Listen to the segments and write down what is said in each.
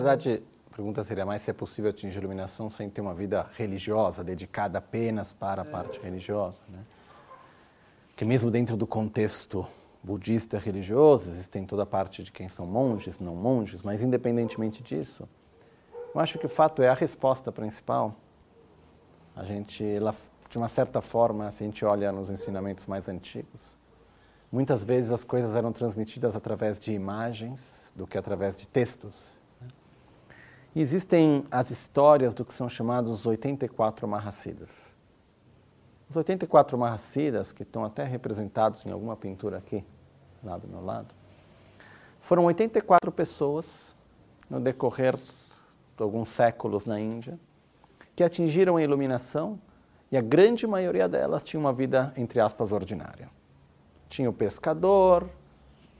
verdade, a pergunta seria mais se é possível atingir iluminação sem ter uma vida religiosa, dedicada apenas para a parte religiosa. Né? Que mesmo dentro do contexto budista religioso, existem toda a parte de quem são monges, não monges, mas independentemente disso, eu acho que o fato é a resposta principal. A gente, ela, de uma certa forma, se a gente olha nos ensinamentos mais antigos, muitas vezes as coisas eram transmitidas através de imagens do que através de textos. Existem as histórias do que são chamados 84 Mahasiddhas. Os 84 Mahasiddhas, que estão até representados em alguma pintura aqui, lá do meu lado, foram 84 pessoas no decorrer de alguns séculos na Índia que atingiram a iluminação e a grande maioria delas tinha uma vida, entre aspas, ordinária. Tinha o pescador,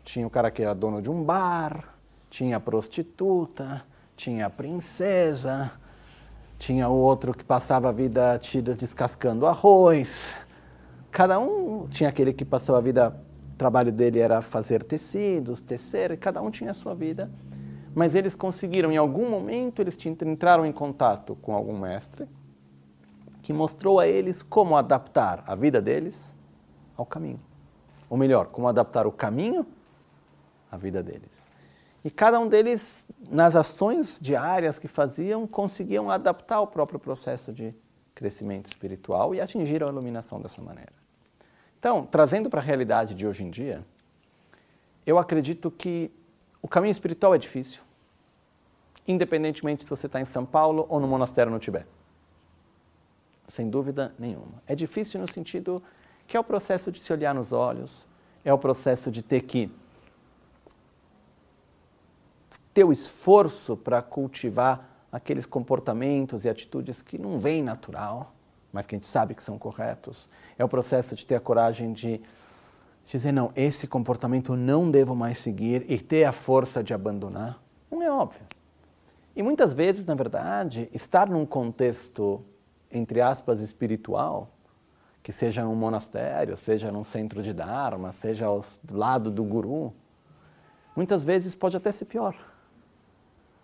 tinha o cara que era dono de um bar, tinha a prostituta, tinha a princesa, tinha o outro que passava a vida descascando arroz. Cada um tinha aquele que passava a vida, o trabalho dele era fazer tecidos, tecer, cada um tinha a sua vida. Mas eles conseguiram, em algum momento, eles entraram em contato com algum mestre que mostrou a eles como adaptar a vida deles ao caminho. Ou melhor, como adaptar o caminho à vida deles. E cada um deles, nas ações diárias que faziam, conseguiam adaptar o próprio processo de crescimento espiritual e atingiram a iluminação dessa maneira. Então, trazendo para a realidade de hoje em dia, eu acredito que o caminho espiritual é difícil, independentemente se você está em São Paulo ou no monastério no Tibete. Sem dúvida nenhuma. É difícil no sentido que é o processo de se olhar nos olhos, é o processo de ter que ter o esforço para cultivar aqueles comportamentos e atitudes que não vêm natural, mas que a gente sabe que são corretos. É o processo de ter a coragem de dizer, não, esse comportamento não devo mais seguir e ter a força de abandonar. Não é óbvio. E muitas vezes, na verdade, estar num contexto, entre aspas, espiritual, que seja num monastério, seja num centro de Dharma, seja ao lado do guru, muitas vezes pode até ser pior.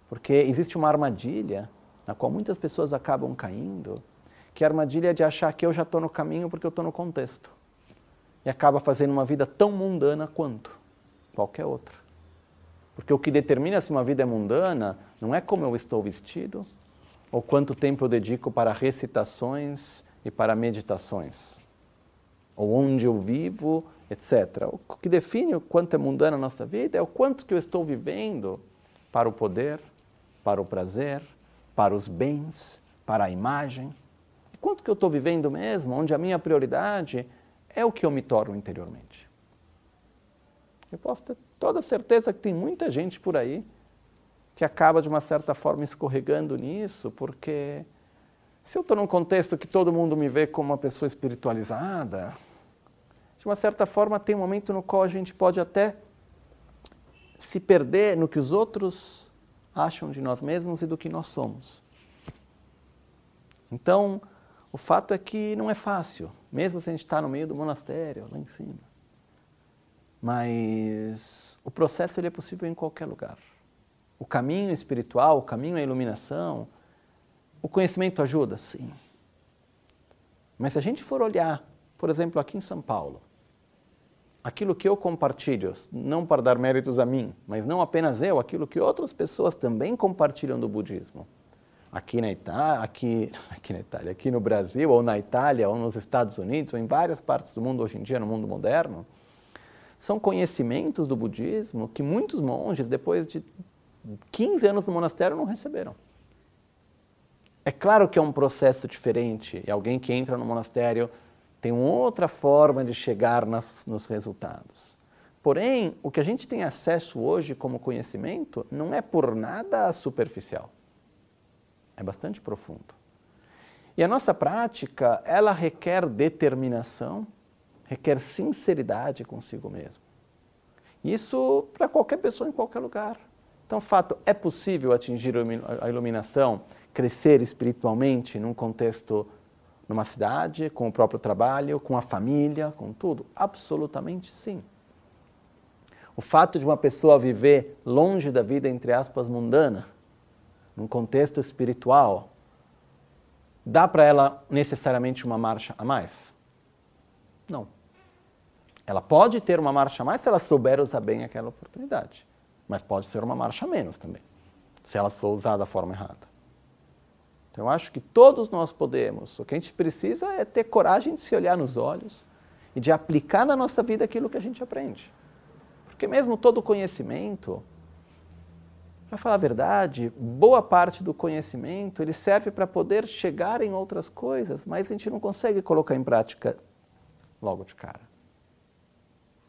Porque existe uma armadilha na qual muitas pessoas acabam caindo, que é a armadilha de achar que eu já estou no caminho porque eu estou no contexto. E acaba fazendo uma vida tão mundana quanto qualquer outra. Porque o que determina se uma vida é mundana não é como eu estou vestido, ou quanto tempo eu dedico para recitações e para meditações, ou onde eu vivo, etc. O que define o quanto é mundana a nossa vida é o quanto que eu estou vivendo para o poder, para o prazer, para os bens, para a imagem. E quanto que eu estou vivendo mesmo, onde a minha prioridade é o que eu me torno interiormente. Eu posso ter toda certeza que tem muita gente por aí que acaba, de uma certa forma, escorregando nisso, porque se eu estou num contexto que todo mundo me vê como uma pessoa espiritualizada, de uma certa forma tem um momento no qual a gente pode até se perder no que os outros acham de nós mesmos e do que nós somos. Então, o fato é que não é fácil, mesmo se a gente está no meio do monastério, lá em cima. Mas o processo ele é possível em qualquer lugar. O caminho espiritual, o caminho à iluminação, o conhecimento ajuda? Sim. Mas se a gente for olhar, por exemplo, aqui em São Paulo, aquilo que eu compartilho, não para dar méritos a mim, mas não apenas eu, aquilo que outras pessoas também compartilham do budismo. Aqui na Itália, aqui, aqui na Itália, aqui no Brasil, ou na Itália, ou nos Estados Unidos, ou em várias partes do mundo hoje em dia, no mundo moderno, são conhecimentos do budismo que muitos monges, depois de 15 anos no monastério, não receberam. É claro que é um processo diferente, e alguém que entra no monastério tem outra forma de chegar nas, nos resultados. Porém, o que a gente tem acesso hoje como conhecimento não é por nada superficial. É bastante profundo. E a nossa prática, ela requer determinação, requer sinceridade consigo mesmo. Isso para qualquer pessoa em qualquer lugar. Então, fato, é possível atingir a iluminação, crescer espiritualmente num contexto numa cidade, com o próprio trabalho, com a família, com tudo? Absolutamente sim. O fato de uma pessoa viver longe da vida, entre aspas, mundana, num contexto espiritual, dá para ela necessariamente uma marcha a mais? Não. Ela pode ter uma marcha a mais se ela souber usar bem aquela oportunidade, mas pode ser uma marcha a menos também, se ela for usada da forma errada. Então, eu acho que todos nós podemos. O que a gente precisa é ter coragem de se olhar nos olhos e de aplicar na nossa vida aquilo que a gente aprende. Porque mesmo todo conhecimento, para falar a verdade, boa parte do conhecimento ele serve para poder chegar em outras coisas, mas a gente não consegue colocar em prática logo de cara.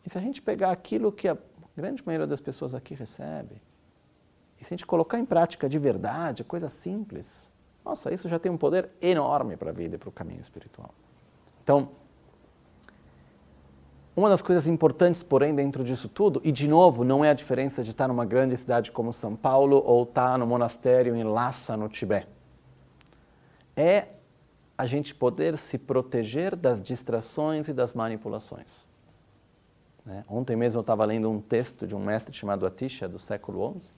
E se a gente pegar aquilo que a grande maioria das pessoas aqui recebe, e se a gente colocar em prática de verdade, coisa simples, nossa, isso já tem um poder enorme para a vida e para o caminho espiritual. Então, uma das coisas importantes, porém, dentro disso tudo, e de novo, não é a diferença de estar numa grande cidade como São Paulo ou estar no monastério em Lhasa, no Tibete, é a gente poder se proteger das distrações e das manipulações. Né? Ontem mesmo eu estava lendo um texto de um mestre chamado Atisha, do século XI,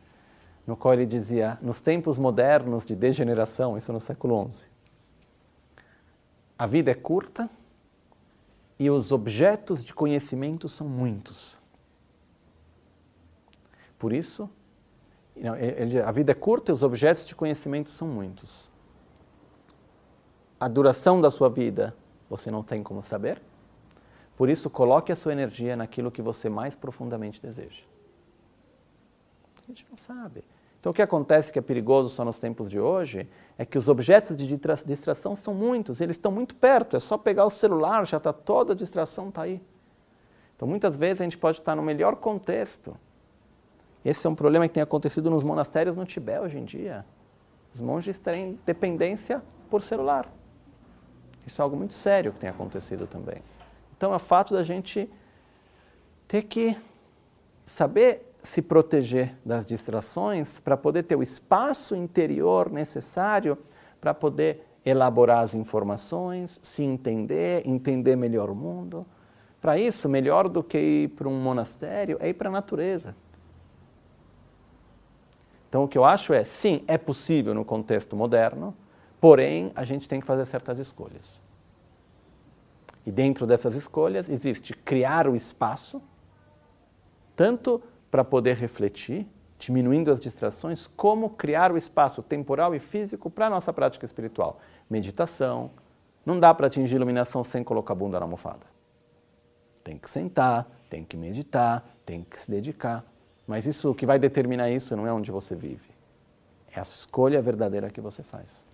no qual ele dizia, nos tempos modernos de degeneração, isso no século XI, a vida é curta e os objetos de conhecimento são muitos. Por isso, a vida é curta e os objetos de conhecimento são muitos. A duração da sua vida você não tem como saber. Por isso, coloque a sua energia naquilo que você mais profundamente deseja. A gente não sabe. Então, o que acontece que é perigoso só nos tempos de hoje é que os objetos de distração são muitos, eles estão muito perto, é só pegar o celular, já está toda a distração está aí. Então, muitas vezes a gente pode estar no melhor contexto. Esse é um problema que tem acontecido nos monastérios no Tibete hoje em dia. Os monges têm dependência por celular. Isso é algo muito sério que tem acontecido também. Então, é o fato da gente ter que saber se proteger das distrações para poder ter o espaço interior necessário para poder elaborar as informações, se entender, entender melhor o mundo. Para isso, melhor do que ir para um monastério é ir para a natureza. Então, o que eu acho é, sim, é possível no contexto moderno, porém, a gente tem que fazer certas escolhas. E dentro dessas escolhas existe criar o espaço, tanto para poder refletir, diminuindo as distrações, como criar o espaço temporal e físico para a nossa prática espiritual. Meditação. Não dá para atingir iluminação sem colocar a bunda na almofada. Tem que sentar, tem que meditar, tem que se dedicar. Mas isso o que vai determinar isso não é onde você vive. É a escolha verdadeira que você faz.